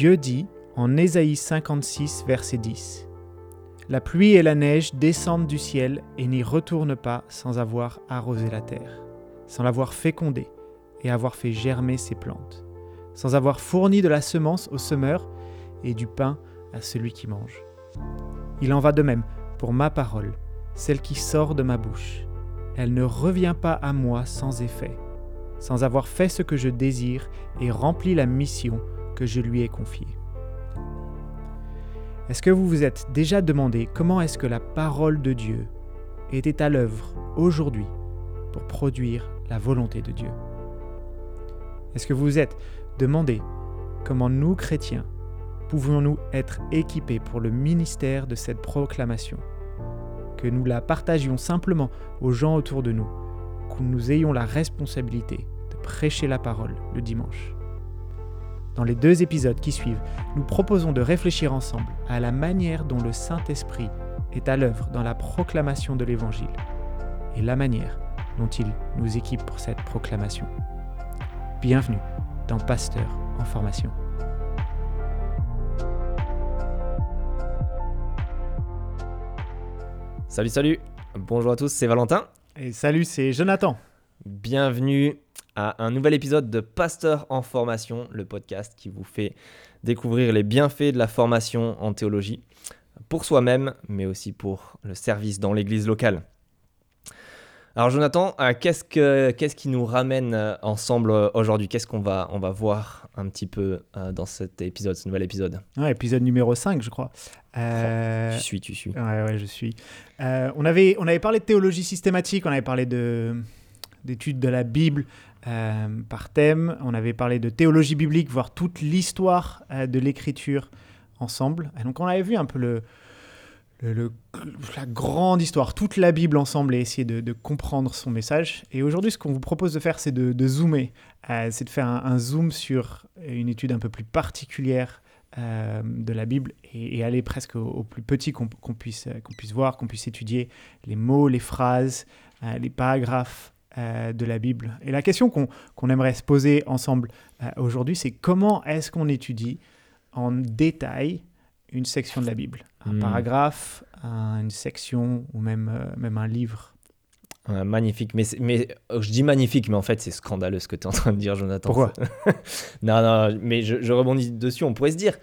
Dieu dit en Ésaïe 56, verset 10 La pluie et la neige descendent du ciel et n'y retournent pas sans avoir arrosé la terre, sans l'avoir fécondée et avoir fait germer ses plantes, sans avoir fourni de la semence au semeur et du pain à celui qui mange. Il en va de même pour ma parole, celle qui sort de ma bouche. Elle ne revient pas à moi sans effet, sans avoir fait ce que je désire et rempli la mission je lui ai confiée. Est-ce que vous vous êtes déjà demandé comment est-ce que la parole de Dieu était à l'œuvre aujourd'hui pour produire la volonté de Dieu? Est-ce que vous vous êtes demandé comment nous, chrétiens, pouvons-nous être équipés pour le ministère de cette proclamation Que nous la partagions simplement aux gens autour de nous, que nous ayons la responsabilité de prêcher la parole le dimanche? Dans les deux épisodes qui suivent, nous proposons de réfléchir ensemble à la manière dont le Saint-Esprit est à l'œuvre dans la proclamation de l'Évangile et la manière dont il nous équipe pour cette proclamation. Bienvenue dans Pasteur en formation. Salut, salut, bonjour à tous, c'est Valentin. Et salut, c'est Jonathan. Bienvenue à un nouvel épisode de Pasteur en formation, le podcast qui vous fait découvrir les bienfaits de la formation en théologie pour soi-même, mais aussi pour le service dans l'église locale. Alors Jonathan, euh, qu'est-ce, que, qu'est-ce qui nous ramène euh, ensemble euh, aujourd'hui? Qu'est-ce qu'on va, on va voir un petit peu dans cet épisode, ce nouvel épisode? Ouais, Épisode numéro 5, je crois. tu suis, tu suis. Ouais, ouais, je suis. on, avait, on avait parlé de théologie systématique, on avait parlé de, d'études de la Bible par thème, on avait parlé de théologie biblique, voir toute l'histoire de l'écriture ensemble. Donc on avait vu un peu la grande histoire, toute la Bible ensemble et essayer de, comprendre son message. Et aujourd'hui, ce qu'on vous propose de faire, c'est de, zoomer, euh, c'est de faire un, zoom sur une étude un peu plus particulière euh, de la Bible et, aller presque au, plus petit qu'on puisse, qu'on puisse voir, qu'on puisse étudier les mots, les phrases, euh, les paragraphes de la Bible. Et la question qu'on aimerait se poser ensemble aujourd'hui, c'est comment est-ce qu'on étudie en détail une section de la Bible, un hmm. paragraphe, une section ou même, euh, même un livre? magnifique, mais, mais euh, je dis magnifique, mais en fait c'est scandaleux ce que tu es en train de dire, Jonathan. Pourquoi? Non, non, mais je, je, rebondis dessus. On pourrait se dire,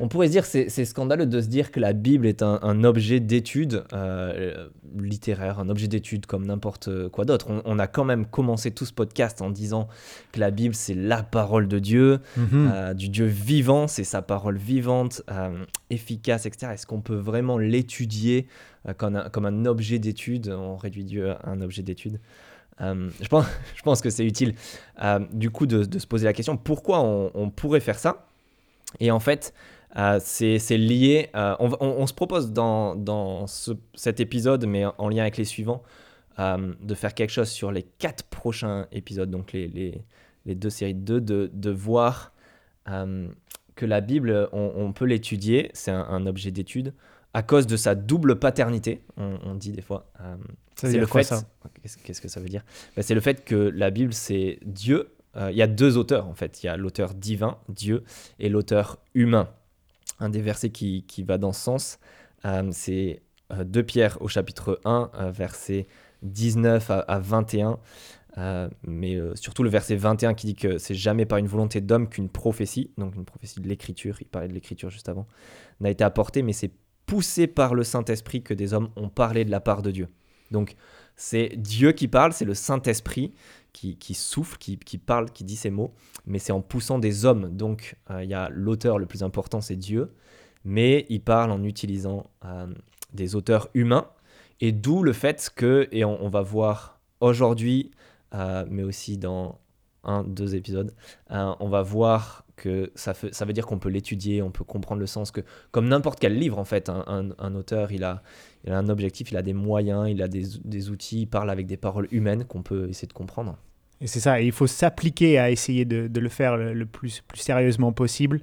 on pourrait se dire c'est, c'est scandaleux de se dire que la Bible est un, objet d'étude euh, littéraire, un objet d'étude comme n'importe quoi d'autre. On, a quand même commencé tout ce podcast en disant que la Bible c'est la parole de Dieu, mhm. euh, du Dieu vivant, c'est sa parole vivante, euh, efficace, etc. Est-ce qu'on peut vraiment l'étudier comme un, comme, un, objet d'étude? On réduit Dieu à un objet d'étude. je, pense, je pense que c'est utile du coup de, se poser la question pourquoi on, on pourrait faire ça? Et en fait, euh, c'est lié. Euh, on, se propose dans, cet épisode, mais en lien avec les suivants, euh, de faire quelque chose sur les quatre prochains épisodes, donc les, deux séries de deux, de, voir que la Bible, on, peut l'étudier, c'est un, objet d'étude, à cause de sa double paternité, on, dit des fois. c'est le fait. Qu'est-ce que ça veut dire? Ben, C'est le fait que la Bible, c'est Dieu. Il y a deux auteurs en fait. Il y a l'auteur divin, Dieu, et l'auteur humain un des versets qui, va dans ce sens, euh, c'est 2 euh, Pierre au chapitre 1, euh, versets 19 à, 21. mais surtout le verset 21 qui dit que c'est jamais par une volonté d'homme qu'une prophétie, donc une prophétie de l'écriture, il parlait de l'écriture juste avant, n'a été apportée, mais c'est poussé par le Saint-Esprit que des hommes ont parlé de la part de Dieu. Donc c'est Dieu qui parle, c'est le Saint-Esprit qui, souffle, qui, parle, qui dit ces mots, mais c'est en poussant des hommes. Donc euh, il y a l'auteur le plus important, c'est Dieu, mais il parle en utilisant euh, des auteurs humains, et d'où le fait que, et on, va voir aujourd'hui, euh, mais aussi dans un, deux épisodes, on va voir que ça, ça veut dire qu'on peut l'étudier, on peut comprendre le sens, que comme n'importe quel livre en fait, un, auteur, il a, il a un objectif, il a des moyens, il a des, des outils, il parle avec des paroles humaines qu'on peut essayer de comprendre. Et c'est ça, il faut s'appliquer à essayer de, de, le faire le, plus, plus sérieusement possible.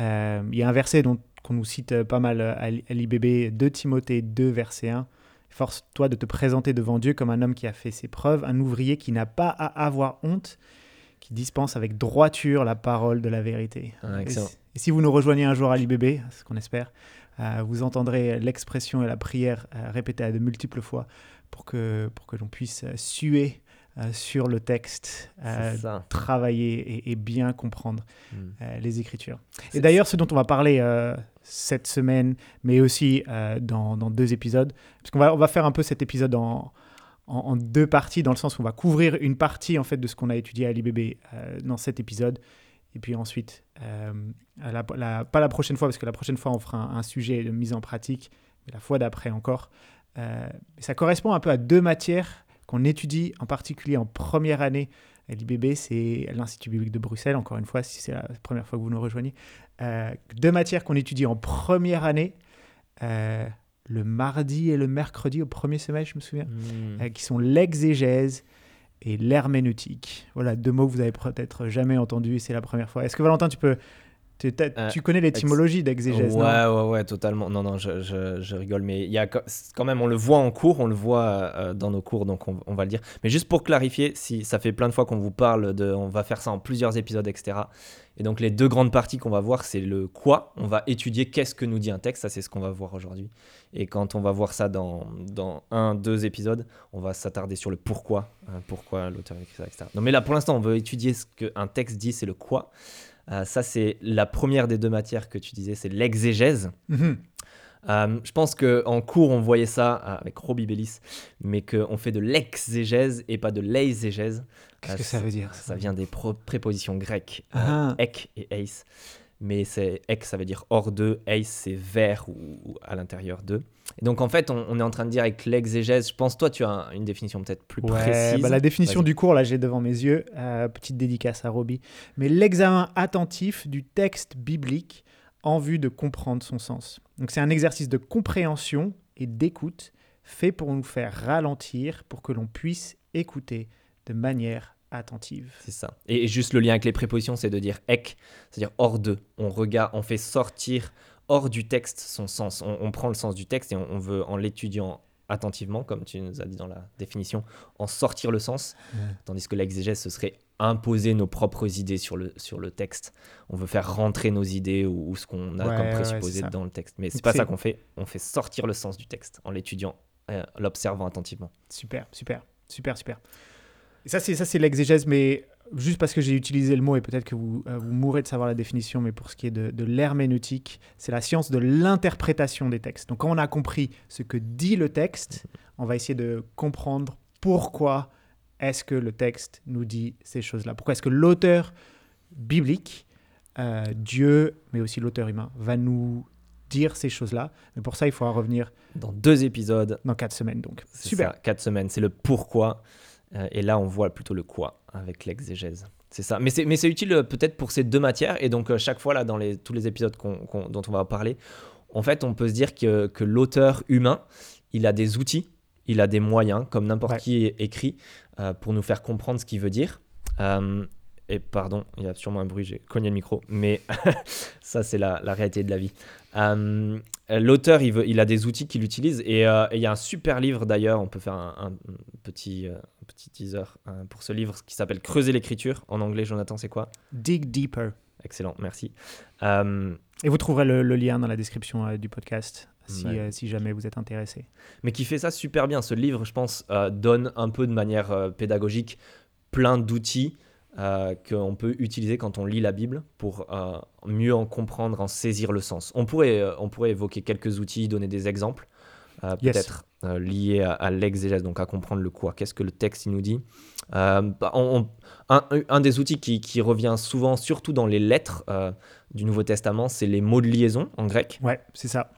Euh, il y a un verset dont qu'on nous cite pas mal à l'IBB, 2 Timothée 2, verset 1. Force-toi de te présenter devant Dieu comme un homme qui a fait ses preuves, un ouvrier qui n'a pas à avoir honte, qui dispense avec droiture la parole de la vérité. Ah, et, si- et si vous nous rejoignez un jour à l'IBB, ce qu'on espère, euh, vous entendrez l'expression et la prière euh, répétée à de multiples fois pour que, pour que l'on puisse euh, suer euh, sur le texte, euh, travailler et, et bien comprendre Mm. euh, les Écritures. Et d'ailleurs, ce dont on va parler cette semaine, mais aussi dans, dans deux épisodes, parce qu'on va, on va faire un peu cet épisode en, en, deux parties, dans le sens où on va couvrir une partie en fait de ce qu'on a étudié à l'IBB euh, dans cet épisode, et puis ensuite, euh, pas la prochaine fois, parce que la prochaine fois on fera un, sujet de mise en pratique, mais la fois d'après encore. Euh, ça correspond un peu à deux matières qu'on étudie en particulier en première année à l'IBB, c'est l'Institut biblique de Bruxelles, encore une fois, si c'est la première fois que vous nous rejoignez. Deux matières qu'on étudie en première année, le mardi et le mercredi au premier semestre, je me souviens, Mm. euh, qui sont l'exégèse et l'herméneutique. Voilà, deux mots que vous avez peut-être jamais entendus et c'est la première fois. Est-ce que Valentin, tu peux... Euh, tu connais l'étymologie d'exégèse, ouais, non ouais, ouais, totalement. Non, non, je, je, je rigole, mais il y a quand même, on le voit en cours, on le voit euh, dans nos cours, donc on, on va le dire. Mais juste pour clarifier, si ça fait plein de fois qu'on vous parle de, on va faire ça en plusieurs épisodes, etc. Et donc les deux grandes parties qu'on va voir, c'est le quoi. On va étudier qu'est-ce que nous dit un texte, ça c'est ce qu'on va voir aujourd'hui. Et quand on va voir ça dans, dans un, deux épisodes, on va s'attarder sur le pourquoi, hein, pourquoi l'auteur écrit ça, etc. Non, mais là pour l'instant, on veut étudier ce qu'un texte dit, c'est le quoi. Euh, ça, c'est la première des deux matières que tu disais, c'est l'exégèse. Mhm. Euh, je pense qu'en cours, on voyait ça euh, avec Robbie Bellis, mais qu'on fait de l'exégèse et pas de l'exégèse. Qu'est-ce Euh, que ça veut dire Ça vient des prépositions grecques, Ah. ek et eis. Mais c'est ek, ça veut dire hors d'eux, eis, c'est vers ou, ou à l'intérieur d'eux. Et donc en fait, on, on est en train de dire avec l'exégèse, je pense, toi, tu as un- une définition peut-être plus Ouais, précise. bah, la définition Vas-y. du cours, là, j'ai devant mes yeux. euh, petite dédicace à Roby. Mais l'examen attentif du texte biblique en vue de comprendre son sens. Donc, c'est un exercice de compréhension et d'écoute fait pour nous faire ralentir pour que l'on puisse écouter de manière attentive. C'est ça. Et, juste le lien avec les prépositions, c'est de dire ek, c'est-à-dire hors d'eux. On regarde, on fait sortir hors du texte son sens. On, on prend le sens du texte et on, on veut, en l'étudiant attentivement, comme tu nous as dit dans la définition, en sortir le sens. Tandis que l'exégèse, ce serait imposer nos propres idées sur le, sur le texte. On veut faire rentrer nos idées ou, ou ce qu'on a Ouais, comme présupposé dans le texte. Mais c'est pas ça qu'on fait. On fait sortir le sens du texte en l'étudiant, euh, l'observant attentivement. Super, super, super, super. Et ça, c'est ça, c'est l'exégèse, mais juste parce que j'ai utilisé le mot et peut-être que vous, euh, vous mourrez de savoir la définition, mais pour ce qui est de, de l'herméneutique, c'est la science de l'interprétation des textes. Donc, quand on a compris ce que dit le texte, on va essayer de comprendre pourquoi est-ce que le texte nous dit ces choses-là. Pourquoi est-ce que l'auteur biblique, euh, Dieu, mais aussi l'auteur humain, va nous dire ces choses-là. Mais pour ça, il faudra revenir Dans deux épisodes, dans quatre semaines. Donc, super. ça, quatre semaines. C'est le pourquoi. Euh, et là, on voit plutôt le quoi avec l'exégèse. C'est ça. Mais c'est, utile euh, peut-être pour ces deux matières. Et donc, euh, chaque fois, là, dans les, tous les épisodes dont on va parler, en fait, on peut se dire que, que l'auteur humain, il a des outils, il a des moyens, comme n'importe Ouais. qui écrit, euh, pour nous faire comprendre ce qu'il veut dire. Euh, et pardon, il y a sûrement un bruit, j'ai cogné le micro, mais ça, c'est la, la réalité de la vie. Euh, L'auteur, il, veut- il a des outils qu'il utilise et euh, et il y a un super livre d'ailleurs, on peut faire un, un petit, euh, un petit teaser euh, pour ce livre qui s'appelle Creuser l'écriture. En anglais, Jonathan, c'est quoi? Dig deeper. Excellent, merci. Euh, Et vous trouverez le, le lien dans la description du podcast si, Ouais. si jamais vous êtes intéressé. mais qui fait ça super bien. Ce livre, je pense, donne un peu de manière pédagogique plein d'outils euh, qu'on peut utiliser quand on lit la Bible pour euh, mieux en comprendre, en saisir le sens. On pourrait, euh, on pourrait évoquer quelques outils, donner des exemples, Yes. peut-être liés à, à l'exégèse, donc à comprendre le quoi. Qu'est-ce que le texte il nous dit bah, on- on- un, un des outils qui, qui revient souvent, surtout dans les lettres du Nouveau Testament, c'est les mots de liaison en grec. Ouais, c'est ça.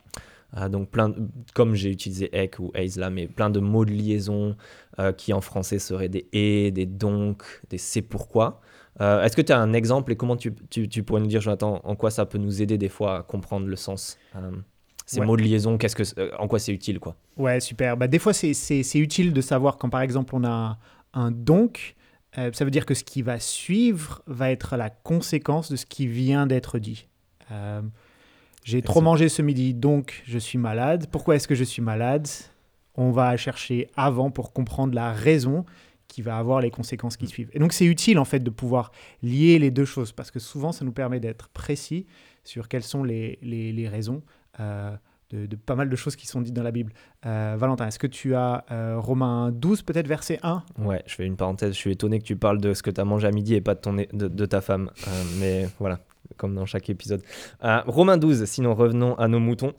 Euh, donc plein, de- comme j'ai utilisé ek ou eis là, mais plein de mots de liaison euh, qui en français seraient des et, des donc, des c'est pourquoi. Euh, Est-ce que tu as un exemple et comment tu, tu, tu pourrais nous dire, Jonathan, en quoi ça peut nous aider des fois à comprendre le sens euh, Ces Ouais. mots de liaison, qu'est-ce que, en quoi c'est utile quoi? Ouais, super. Bah, des fois, c'est- utile de savoir quand, par exemple, on a un, un donc, euh, ça veut dire que ce qui va suivre va être la conséquence de ce qui vient d'être dit. J'ai trop mangé ce midi, donc je suis malade. Pourquoi est-ce que je suis malade? On va chercher avant pour comprendre la raison qui va avoir les conséquences qui suivent. Et donc c'est utile en fait de pouvoir lier les deux choses parce que souvent ça nous permet d'être précis sur quelles sont les, les, les raisons euh, de, de pas mal de choses qui sont dites dans la Bible. Euh, Valentin, est-ce que tu as euh, Romains 12 peut-être verset 1 Ouais, je fais une parenthèse, je suis étonné que tu parles de ce que tu as mangé à midi et pas de, ton, de, de ta femme. Mais voilà, comme dans chaque épisode. Euh, Romains 12, sinon revenons à nos moutons.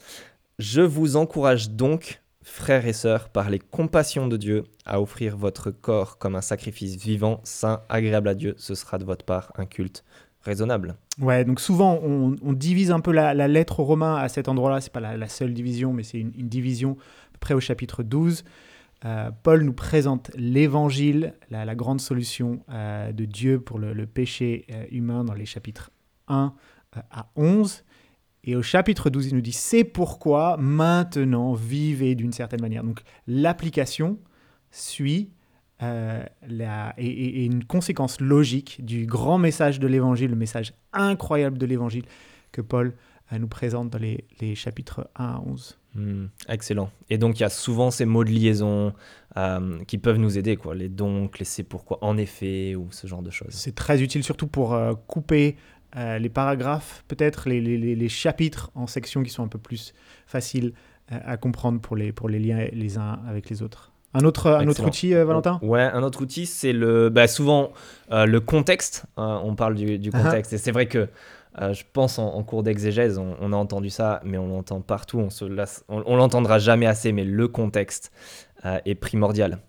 Je vous encourage donc, frères et sœurs, par les compassions de Dieu, à offrir votre corps comme un sacrifice vivant, saint, agréable à Dieu. Ce sera de votre part un culte raisonnable. Ouais, donc souvent on, divise un peu la, lettre aux Romains à cet endroit-là. C'est pas la, seule division, mais c'est une, division près au chapitre 12. Euh, Paul nous présente l'évangile, la, grande solution euh, de Dieu pour le, le péché euh, humain dans les chapitres 1 euh, à 11. Et au chapitre 12, il nous dit c'est pourquoi maintenant vivez d'une certaine manière. Donc l'application suit euh, la, et, et- une conséquence logique du grand message de l'évangile, le message incroyable de l'évangile que Paul euh, nous présente dans les, les chapitres 1 à 11. Hmm, excellent. Et donc, il y a souvent ces mots de liaison euh, qui peuvent nous aider, quoi. Les donc, les c'est pourquoi, en effet, ou ce genre de choses. C'est très utile surtout pour couper euh, les paragraphes, peut-être les, les- les- les chapitres en sections qui sont un peu plus faciles euh, à comprendre pour les, pour les liens les uns avec les autres. Un autre, un autre outil, euh, Valentin? Ouais, un autre outil, c'est le, bah, souvent le contexte. on parle du, du Ah ah. contexte. Et c'est vrai que je pense en, en cours d'exégèse, on, on a entendu ça, mais on l'entend partout. On on l'entendra jamais assez, mais le contexte est primordial.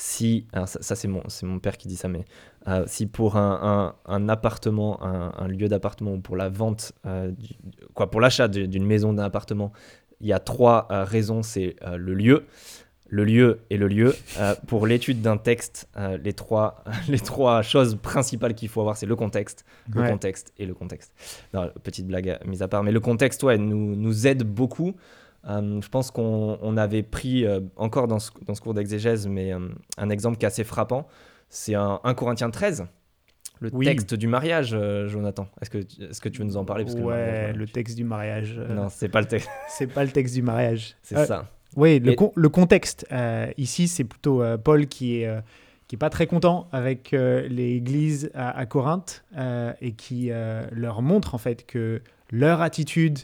Si, alors ça, ça, c'est mon, mon père qui dit ça, mais euh, si pour un, un- un appartement, un, un lieu d'appartement ou pour la vente, euh, du- quoi, pour l'achat du- d'une maison, d'un appartement, il y a trois euh, raisons. C'est le lieu, le lieu et le lieu. Pour l'étude d'un texte, les, trois, les trois choses principales qu'il faut avoir, c'est le contexte, le contexte et le contexte. Non, petite blague mise à part, mais le contexte, ouais, nous, nous aide beaucoup. Euh, je pense qu'on on avait pris, euh, encore dans ce, dans ce cours d'exégèse, mais euh, un exemple qui est assez frappant, c'est un 1 Corinthiens 13, le Oui. texte du mariage, Jonathan. Est-ce que, est que tu veux nous en parler Parce que le Ouais, le texte du mariage. Non, c'est pas le texte, c'est pas le texte du mariage. c'est ça. Oui, le, Et- con- le contexte. ici, c'est plutôt Paul qui est, qui est pas très content avec euh, l'église à, à Corinthe euh, et qui euh, leur montre en fait que leur attitude,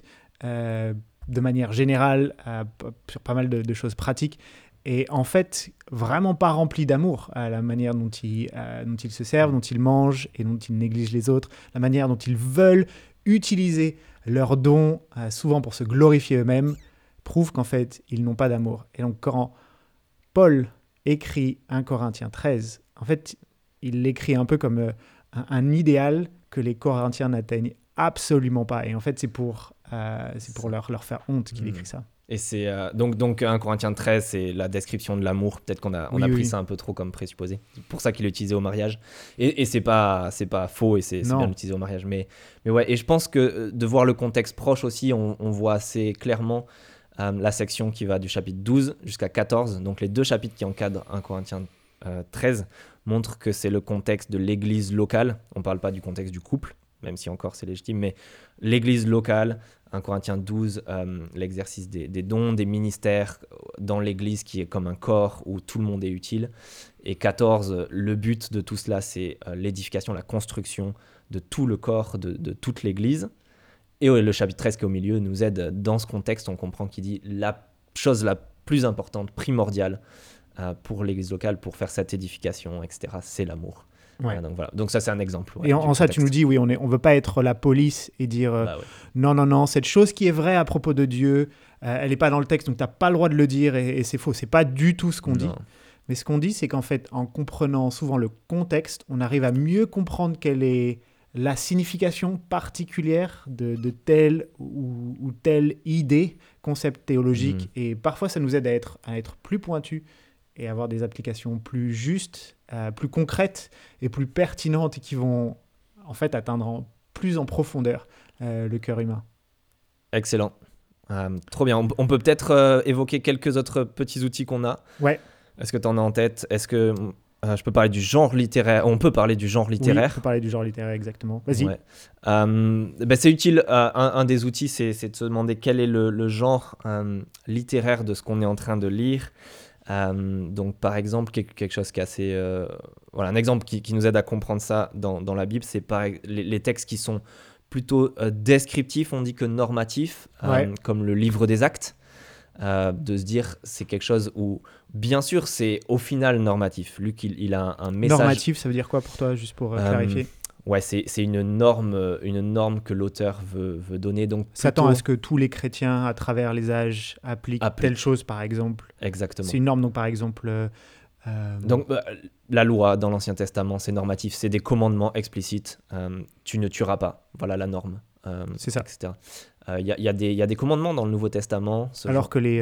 de manière générale, euh, sur pas mal de, choses pratiques, est en fait vraiment pas remplie d'amour à la manière dont ils, euh, dont ils se servent, dont ils mangent et dont ils négligent les autres, la manière dont ils veulent utiliser leurs dons, euh, souvent pour se glorifier eux-mêmes, prouve qu'en fait, ils n'ont pas d'amour. Et donc, quand Paul écrit 1 Corinthiens 13, en fait, il l'écrit un peu comme un idéal que les Corinthiens n'atteignent absolument pas. Et en fait, c'est pour, euh, c'est pour leur, leur faire honte qu'il Mm. écrit ça. Et c'est euh, donc, donc 1 Corinthiens 13, c'est la description de l'amour. Peut-être qu'on a, on Oui, a pris oui. ça un peu trop comme présupposé. C'est pour ça qu'il est utilisé au mariage. Et, et c'est pas, c'est pas faux et c'est bien utilisé au mariage. Mais, mais ouais, et je pense que euh, de voir le contexte proche aussi, on, on voit assez clairement euh, la section qui va du chapitre 12 jusqu'à 14. Donc les deux chapitres qui encadrent 1 Corinthiens euh, 13 montrent que c'est le contexte de l'église locale. On parle pas du contexte du couple, même si encore c'est légitime, mais l'église locale. 1 Corinthiens 12, euh, l'exercice des, dons, des ministères dans l'église qui est comme un corps où tout le monde est utile. Et 14, le but de tout cela, c'est euh, l'édification, la construction de tout le corps, de, toute l'église. Et le chapitre 13 qui est au milieu nous aide dans ce contexte. On comprend qu'il dit la chose la plus importante, primordiale euh, pour l'église locale, pour faire cette édification, etc., c'est l'amour. Ouais. Donc voilà. Donc ça, c'est un exemple. ouais, et en, ça, tu nous dis, oui, on ne on veut pas être la police et dire euh, Bah ouais. non, non, non, cette chose qui est vraie à propos de Dieu, euh, elle n'est pas dans le texte, donc tu n'as pas le droit de le dire et, et c'est faux. C'est pas du tout ce qu'on dit. Mais ce qu'on dit, c'est qu'en fait, en comprenant souvent le contexte, on arrive à mieux comprendre quelle est la signification particulière de, de telle ou, ou telle idée, concept théologique. Et parfois, ça nous aide à être, à être plus pointu et avoir des applications plus justes, euh, plus concrètes et plus pertinentes et qui vont en fait atteindre en- plus en profondeur euh, le cœur humain. Excellent. Euh, trop bien. On, on peut peut-être évoquer quelques autres petits outils qu'on a. Ouais. Est-ce que tu en as en tête? Est-ce que je peux parler du genre littéraire? On peut parler du genre Oui, littéraire. on peut parler du genre littéraire exactement. Vas-y. Ouais. Ben, c'est utile. un, un des outils, c'est de se demander quel est le, le genre littéraire de ce qu'on est en train de lire. Euh, donc, par exemple, quelque chose qui est assez. euh, voilà, un exemple qui, qui nous aide à comprendre ça dans, dans la Bible, c'est par les, les textes qui sont plutôt euh, descriptifs, on dit que normatifs, Ouais. comme le livre des actes. de se dire, c'est quelque chose où, bien sûr, c'est au final normatif. Luc, il, il a un, un message. Normatif, ça veut dire quoi pour toi, juste pour clarifier? Ouais, c'est c'est une norme, euh, une norme que l'auteur veut, veut donner. Donc, S'attend à ce que tous les chrétiens, à travers les âges, appliquent Appliquent. telle chose, par exemple. Exactement. C'est une norme, donc par exemple. euh, euh, Donc, euh, la loi dans l'Ancien Testament, c'est normatif, c'est des commandements explicites. Euh, tu ne tueras pas, voilà la norme. euh, C'est ça. Etc. Il y, a, y a y a des commandements dans le Nouveau Testament. alors genre- que les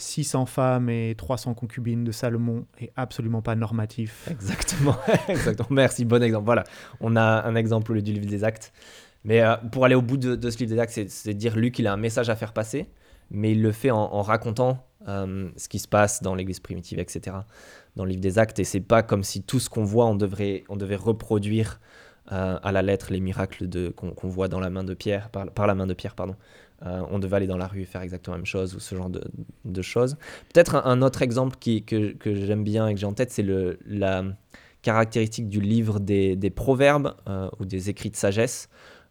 600 femmes et 300 concubines de Salomon est absolument pas normatif. Exactement. Exactement. Merci, bon exemple. Voilà, on a un exemple du livre des actes. Mais euh, pour aller au bout de, ce livre des actes, c'est- dire Luc, il a un message à faire passer, mais il le fait en, racontant euh, ce qui se passe dans l'Église primitive, etc. Dans le livre des actes. Et c'est pas comme si tout ce qu'on voit, on devrait, on devait reproduire euh, à la lettre les miracles qu'on voit dans la main de Pierre, par, par la main de Pierre, pardon. Euh, on devait aller dans la rue et faire exactement la même chose ou ce genre de, de choses. Peut-être un, autre exemple qui, que, que j'aime bien et que j'ai en tête, c'est la caractéristique du livre des, des proverbes euh, ou des écrits de sagesse,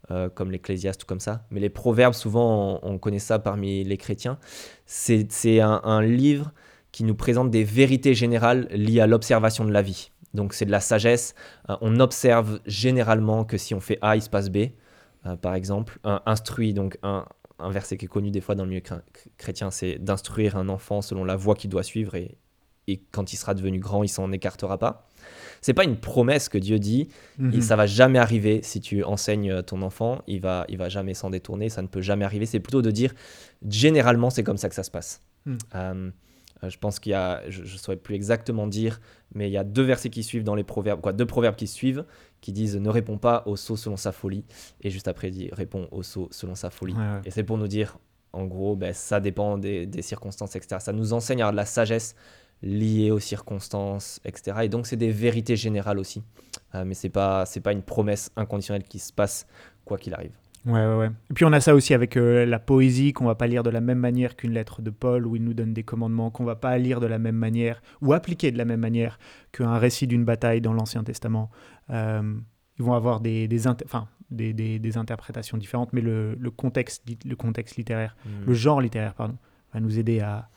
euh, comme l'Ecclésiaste ou comme ça. Mais les proverbes, souvent, on, on connaît ça parmi les chrétiens. C'est un, un livre qui nous présente des vérités générales liées à l'observation de la vie. Donc c'est de la sagesse. On observe généralement que si on fait A, il se passe B, par exemple. Un instruit, donc un, un verset qui est connu des fois dans le milieu chr- chrétien, c'est d'instruire un enfant selon la voie qu'il doit suivre et, et quand il sera devenu grand, il s'en écartera pas. C'est pas une promesse que Dieu dit, Mhm. et ça va jamais arriver si tu enseignes euh, ton enfant, il va, il va jamais s'en détourner, ça ne peut jamais arriver. C'est plutôt de dire, généralement, c'est comme ça que ça se passe. Hmm. Euh, euh, je pense qu'il y a, je ne saurais plus exactement dire, mais il y a deux versets qui suivent dans les proverbes, quoi, deux proverbes qui suivent, qui disent ne réponds pas au sot selon sa folie, et juste après il dit réponds au sot selon sa folie. Ouais, ouais. Et c'est pour nous dire, en gros, ben, ça dépend des, des circonstances, etc. Ça nous enseigne à avoir de la sagesse liée aux circonstances, etc. Et donc, c'est des vérités générales aussi. Euh, mais c'est pas, c'est pas une promesse inconditionnelle qui se passe quoi qu'il arrive. Ouais, ouais, ouais. Et puis on a ça aussi avec euh, la poésie qu'on va pas lire de la même manière qu'une lettre de Paul où il nous donne des commandements qu'on va pas lire de la même manière ou appliquer de la même manière qu'un récit d'une bataille dans l'Ancien Testament. Euh, ils vont avoir des, des, inter- des, des- des interprétations différentes, mais le, le contexte, le contexte littéraire, le genre littéraire, pardon, va nous aider à,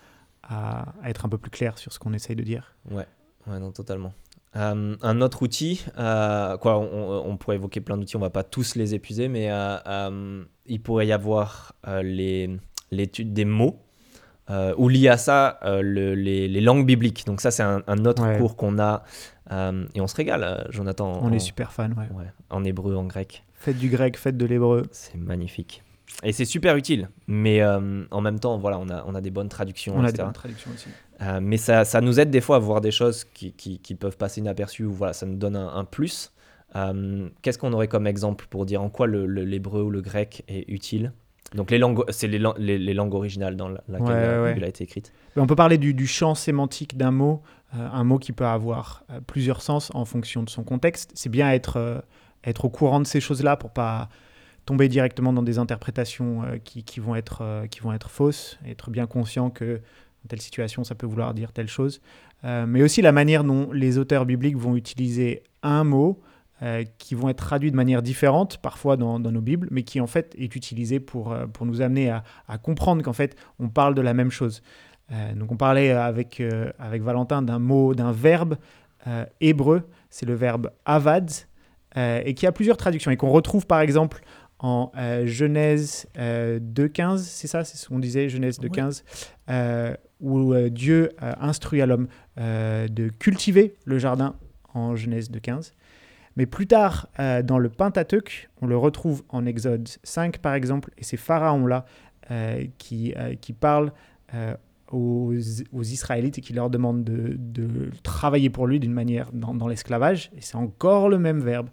à, à être un peu plus clair sur ce qu'on essaye de dire. Ouais, ouais, non, totalement. Euh, un autre outil, euh, quoi, on, pourrait évoquer plein d'outils, on va pas tous les épuiser, mais euh, il pourrait y avoir l'étude des mots, ou lié à ça, le- les, les langues bibliques. Donc ça, c'est un, un autre Ouais. cours qu'on a, et on se régale, Jonathan. On en, est super fan, ouais. ouais, en hébreu, en grec. Faites du grec, faites de l'hébreu. C'est magnifique. Et c'est super utile, mais en même temps, voilà, on a, on a des bonnes traductions, On a des bonnes traductions aussi. Euh, mais ça, ça nous aide des fois à voir des choses qui, qui, qui peuvent passer inaperçues, ou voilà, ça nous donne un, un plus. Euh, Qu'est-ce qu'on aurait comme exemple pour dire en quoi l'hébreu ou le grec est utile? Donc les langues, c'est les, les, les langues originales dans la- laquelle Ouais, la ouais. Bible a été écrite. On peut parler du, du champ sémantique d'un mot, euh, un mot qui peut avoir euh, plusieurs sens en fonction de son contexte. C'est bien être, euh, être au courant de ces choses-là pour pas tomber directement dans des interprétations qui, qui vont être, qui vont être fausses, être bien conscient que telle situation, ça peut vouloir dire telle chose. Euh, mais aussi la manière dont les auteurs bibliques vont utiliser un mot euh, qui vont être traduits de manière différente, parfois dans, nos Bibles, mais qui en fait est utilisé pour, euh, pour nous amener à, à comprendre qu'en fait, on parle de la même chose. Donc on parlait avec, avec Valentin d'un mot, d'un verbe hébreu, c'est le verbe avad, et qui a plusieurs traductions, et qu'on retrouve par exemple en euh, Genèse euh, 2.15, c'est ça, c'est ce qu'on disait, Genèse 2.15, euh, où euh, Dieu euh, instruit à l'homme euh, de cultiver le jardin en Genèse 2.15. Mais plus tard, euh, dans le Pentateuque, on le retrouve en Exode 5 par exemple, et c'est Pharaon-là euh, qui, euh, qui parle euh, aux, aux Israélites et qui leur demande de, de travailler pour lui d'une manière dans, dans l'esclavage, et c'est encore le même verbe.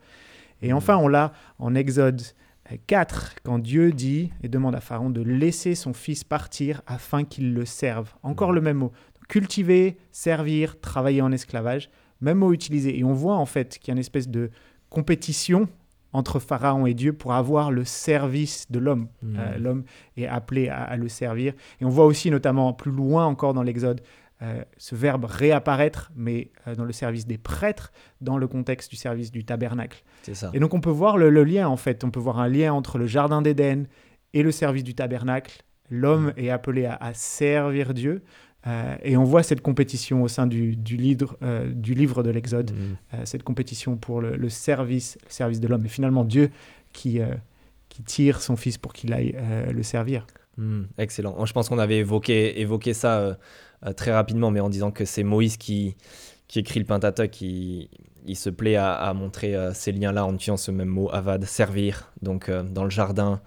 Et enfin, on l'a en Exode euh, 4, quand Dieu dit et demande à Pharaon de laisser son fils partir afin qu'il le serve. Encore le même mot. Cultiver, servir, travailler en esclavage, même mot utilisé. Et on voit en fait qu'il y a une espèce de compétition entre Pharaon et Dieu pour avoir le service de l'homme. Mhm. Euh, l'homme est appelé à, à le servir. Et on voit aussi, notamment plus loin encore dans l'Exode, euh, ce verbe réapparaître, mais euh, dans le service des prêtres, dans le contexte du service du tabernacle. C'est ça. Et donc on peut voir le, le lien en fait, on peut voir un lien entre le jardin d'Éden et le service du tabernacle. L'homme est appelé à, à servir Dieu. euh, et on voit cette compétition au sein du, du livre, euh, du livre de l'Exode, Mm. euh, cette compétition pour le, le service, le service de l'homme. Et finalement, Dieu qui, qui tire son fils pour qu'il aille le servir. Hmm, excellent. Je pense qu'on avait évoqué, évoqué ça très rapidement, mais en disant que c'est Moïse qui, qui écrit le Pentateuch, qui il se plaît à, montrer euh, ces liens-là en utilisant ce même mot, avad, servir, donc euh, dans le jardin,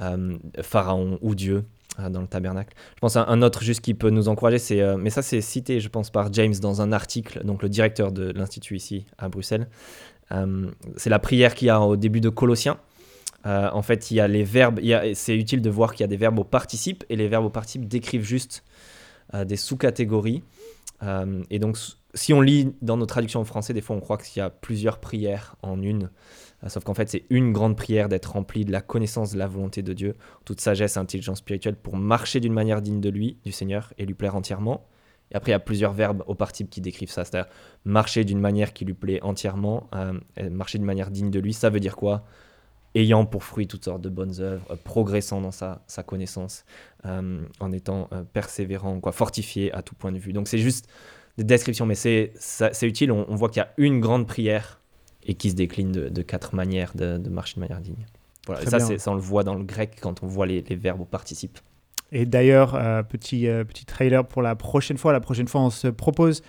euh, Pharaon ou Dieu, euh, dans le tabernacle. Je pense à un autre juste qui peut nous encourager, c'est, euh, mais ça c'est cité, je pense, par James dans un article, donc le directeur de l'Institut ici à Bruxelles. Euh, c'est la prière qu'il y a au début de Colossiens. Euh, en fait, il y a les verbes, il c'est utile de voir qu'il y a des verbes au participe, et les verbes au participe décrivent juste euh, des sous-catégories. Euh, et donc, si on lit dans nos traductions en français, des fois on croit qu'il y a plusieurs prières en une. Euh, sauf qu'en fait, c'est une grande prière d'être rempli de la connaissance de la volonté de Dieu, toute sagesse et intelligence spirituelle pour marcher d'une manière digne de lui, du Seigneur, et lui plaire entièrement. Et après, il y a plusieurs verbes au participe qui décrivent ça, c'est-à-dire marcher d'une manière qui lui plaît entièrement, euh, marcher d'une manière digne de lui. Ça veut dire quoi? Ayant pour fruit toutes sortes de bonnes œuvres, euh, progressant dans sa, sa connaissance, euh, en étant euh, persévérant, quoi, fortifié à tout point de vue. Donc c'est juste des descriptions, mais c'est utile. On, on voit qu'il y a une grande prière et qui se décline de, de quatre manières de, de marcher de manière digne. Voilà, et ça, ça, on le voit dans le grec quand on voit les, les verbes au participe. Et d'ailleurs, euh, petit, euh, petit trailer pour la prochaine fois. La prochaine fois, on se propose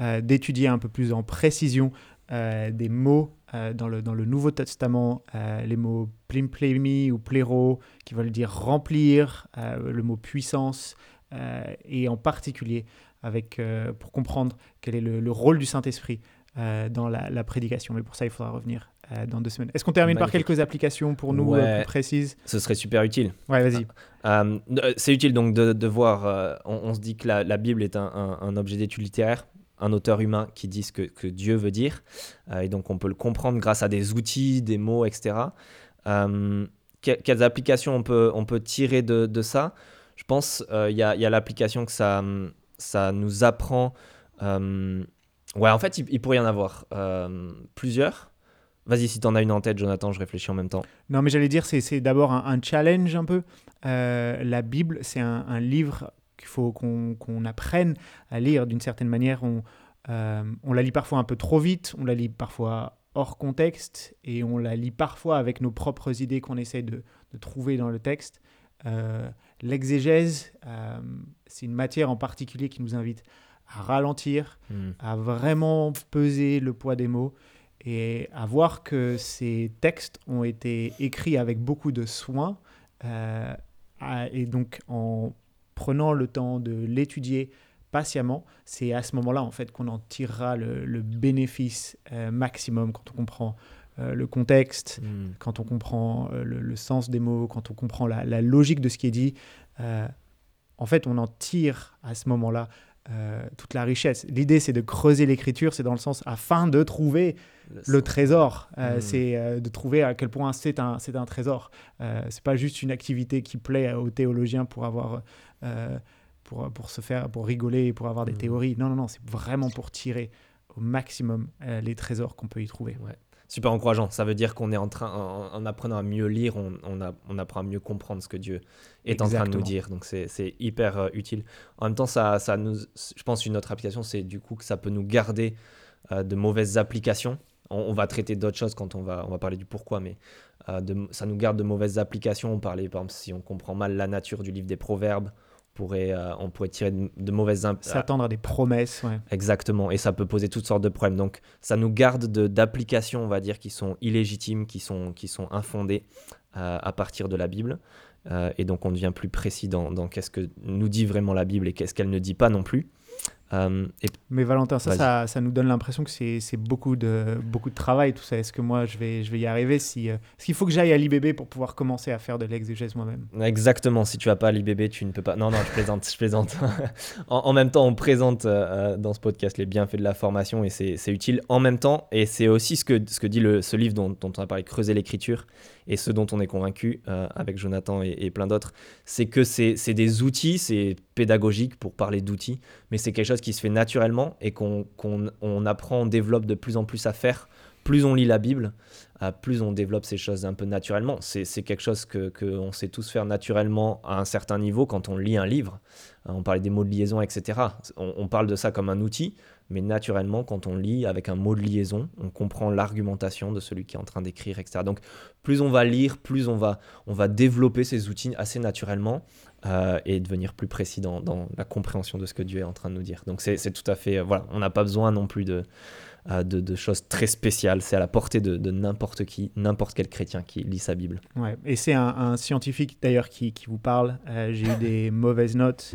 euh, d'étudier un peu plus en précision des mots euh, dans, le, dans le Nouveau Testament, euh, les mots plimplemi ou pléro, qui veulent dire remplir, euh, le mot puissance, et en particulier avec, pour comprendre quel est le, le rôle du Saint-Esprit dans la, la prédication. Mais pour ça, il faudra revenir dans deux semaines. Est-ce qu'on termine par quelques applications pour nous Ouais. plus précises? Ce serait super utile. Ouais, vas-y. Euh, c'est utile donc de, de voir, on, on se dit que la, la Bible est un, un- un objet d'étude littéraire, un auteur humain qui dit ce que, que Dieu veut dire, euh, et donc on peut le comprendre grâce à des outils, des mots, etc. Euh, que- quelles applications on peut, on peut tirer de, de ça? Je pense euh, il y a, a l'application que ça, ça nous apprend. ouais, en fait, il, pourrait y en avoir plusieurs. Vas-y, si tu en as une en tête, Jonathan, je réfléchis en même temps. Non, mais j'allais dire, c'est d'abord un, challenge un peu. La Bible, c'est un livre qu'il faut qu'on qu'on apprenne à lire d'une certaine manière. On, euh, on la lit parfois un peu trop vite, on la lit parfois hors contexte et on la lit parfois avec nos propres idées qu'on essaie de, de trouver dans le texte. Euh, L'exégèse, euh, c'est une matière en particulier qui nous invite à ralentir, Hmm. à vraiment peser le poids des mots et à voir que ces textes ont été écrits avec beaucoup de soin euh, et donc en prenant le temps de l'étudier patiemment, c'est à ce moment-là en fait qu'on en tirera le, le bénéfice euh, maximum quand on comprend euh, le contexte, Hmm. quand on comprend euh, le, le sens des mots, quand on comprend la, la logique de ce qui est dit, en fait, on en tire à ce moment-là euh, toute la richesse. L'idée, c'est de creuser l'écriture, c'est dans le sens afin de trouver le trésor. Euh, Mm. C'est euh, de trouver à quel point c'est un, c'est un trésor. C'est pas juste une activité qui plaît aux théologiens pour avoir. pour, pour se faire pour rigoler et pour avoir des Mm. théories non non non c'est vraiment pour tirer au maximum les trésors qu'on peut y trouver super encourageant. Ça veut dire qu'on est en train, en, en apprenant à mieux lire, on, on, a- on apprend à mieux comprendre ce que Dieu est en train de nous dire. Donc c'est hyper euh, utile. En même temps, ça, ça nous, je pense une autre application, c'est du coup que ça peut nous garder euh, de mauvaises applications. On, on va traiter d'autres choses quand on va, on va parler du pourquoi, mais euh, de- ça nous garde de mauvaises applications. On parlait par exemple si on comprend mal la nature du livre des Proverbes, pourrait, euh, on pourrait tirer de, de mauvaises imp- s'attendre à des promesses ouais. Exactement, et ça peut poser toutes sortes de problèmes. Donc, ça nous garde de- d'applications, on va dire, qui sont illégitimes, qui sont, qui sont infondées euh, à partir de la Bible. Euh, et donc, on devient plus précis dans, dans qu'est-ce que nous dit vraiment la Bible et qu'est-ce qu'elle ne dit pas non plus. Euh, et Mais Valentin, ça, ça, ça nous donne l'impression que c'est beaucoup de, beaucoup de travail, tout ça. Est-ce que moi, je vais, je vais y arriver si, euh, Est-ce qu'il faut que j'aille à l'IBB pour pouvoir commencer à faire de l'exégèse moi-même Exactement, si tu vas pas à l'IBB, tu ne peux pas. Non, non, je plaisante, je plaisante. en, en même temps, on présente euh, euh, dans ce podcast les bienfaits de la formation et c'est utile en même temps. Et c'est aussi ce que, ce que dit le, ce livre dont, dont on a parlé, Creuser l'écriture, et ce dont on est convaincu euh, avec Jonathan et, et plein d'autres, c'est que c'est des outils, c'est pédagogique pour parler d'outils, mais c'est quelque chose qui se fait naturellement et qu'on on apprend, on développe de plus en plus à faire. Plus on lit la Bible, euh, plus on développe ces choses un peu naturellement. C'est quelque chose que qu'on sait tous faire naturellement à un certain niveau quand on lit un livre. Euh, on parlait des mots de liaison, etc. On parle de ça comme un outil, mais naturellement, quand on lit avec un mot de liaison, on comprend l'argumentation de celui qui est en train d'écrire, etc. Donc, plus on va lire, plus on va, on va développer ces outils assez naturellement euh, et devenir plus précis dans, dans la compréhension de ce que Dieu est en train de nous dire. Donc, c'est tout à fait. euh, voilà, on n'a pas besoin non plus de, euh, de, de choses très spéciales. C'est à la portée de, de n'importe qui, n'importe quel chrétien qui lit sa Bible. Ouais. Et c'est un, un scientifique d'ailleurs qui, qui vous parle. J'ai eu des mauvaises notes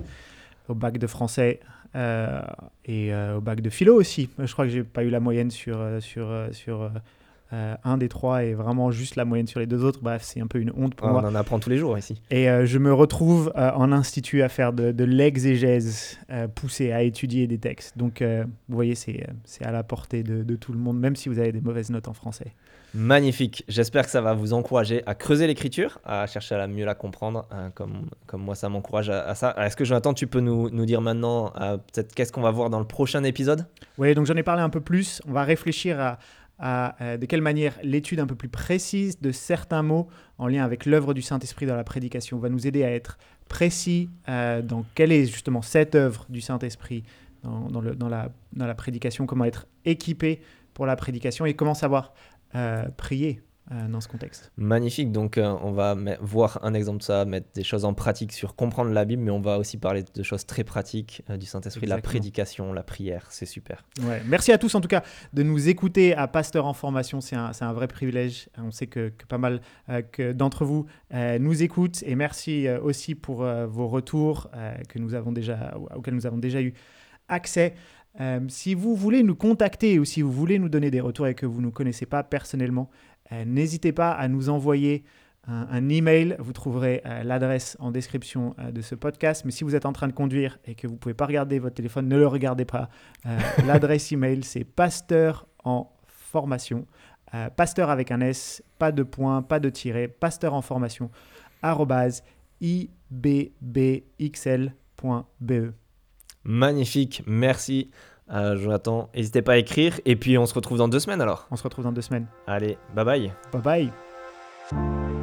au bac de français euh, et euh, au bac de philo aussi. Je crois que j'ai pas eu la moyenne sur, euh, sur, sur euh, un des trois et vraiment juste la moyenne sur les deux autres. Bref, c'est un peu une honte pour on moi. en apprend tous les jours ici. Et je me retrouve en institut à faire de, de l'exégèse poussée, à étudier des textes. Donc, vous voyez, c'est c'est à la portée de, de tout le monde, même si vous avez des mauvaises notes en français. Magnifique. J'espère que ça va vous encourager à creuser l'écriture, à chercher à mieux la comprendre, hein, comme, comme moi ça m'encourage à, ça. Est-ce que Jonathan, tu peux nous, nous dire maintenant euh, peut-être qu'est-ce qu'on va voir dans le prochain épisode? Oui, donc j'en ai parlé un peu plus. On va réfléchir à, euh, de quelle manière l'étude un peu plus précise de certains mots en lien avec l'œuvre du Saint-Esprit dans la prédication va nous aider à être précis euh, dans quelle est justement cette œuvre du Saint-Esprit dans, dans la, dans la prédication, comment être équipé pour la prédication et comment savoir prier euh, dans ce contexte. Magnifique. Donc euh, on va voir un exemple de ça, mettre des choses en pratique sur comprendre la Bible, mais on va aussi parler de choses très pratiques euh, du Saint-Esprit, la prédication, la prière. C'est super. Ouais. Merci à tous en tout cas de nous écouter à Pasteur en formation. C'est un, vrai privilège. On sait que, que pas mal euh, d'entre vous euh, nous écoutent et merci euh, aussi pour euh, vos retours euh, que nous avons déjà, auxquels nous avons déjà eu accès. Euh, si vous voulez nous contacter ou si vous voulez nous donner des retours et que vous ne nous connaissez pas personnellement, euh, n'hésitez pas à nous envoyer un, un email. Vous trouverez euh, l'adresse en description de ce podcast. Mais si vous êtes en train de conduire et que vous ne pouvez pas regarder votre téléphone, ne le regardez pas. L'adresse email, c'est pasteur en formation. Pasteur avec un S, pas de point, pas de tiret, pasteur en formation, arrobase ibbxl.be. Magnifique. Merci euh, Jonathan. N'hésitez pas à écrire. Et puis on se retrouve dans deux semaines alors. On se retrouve dans deux semaines. Allez, bye bye. Bye bye.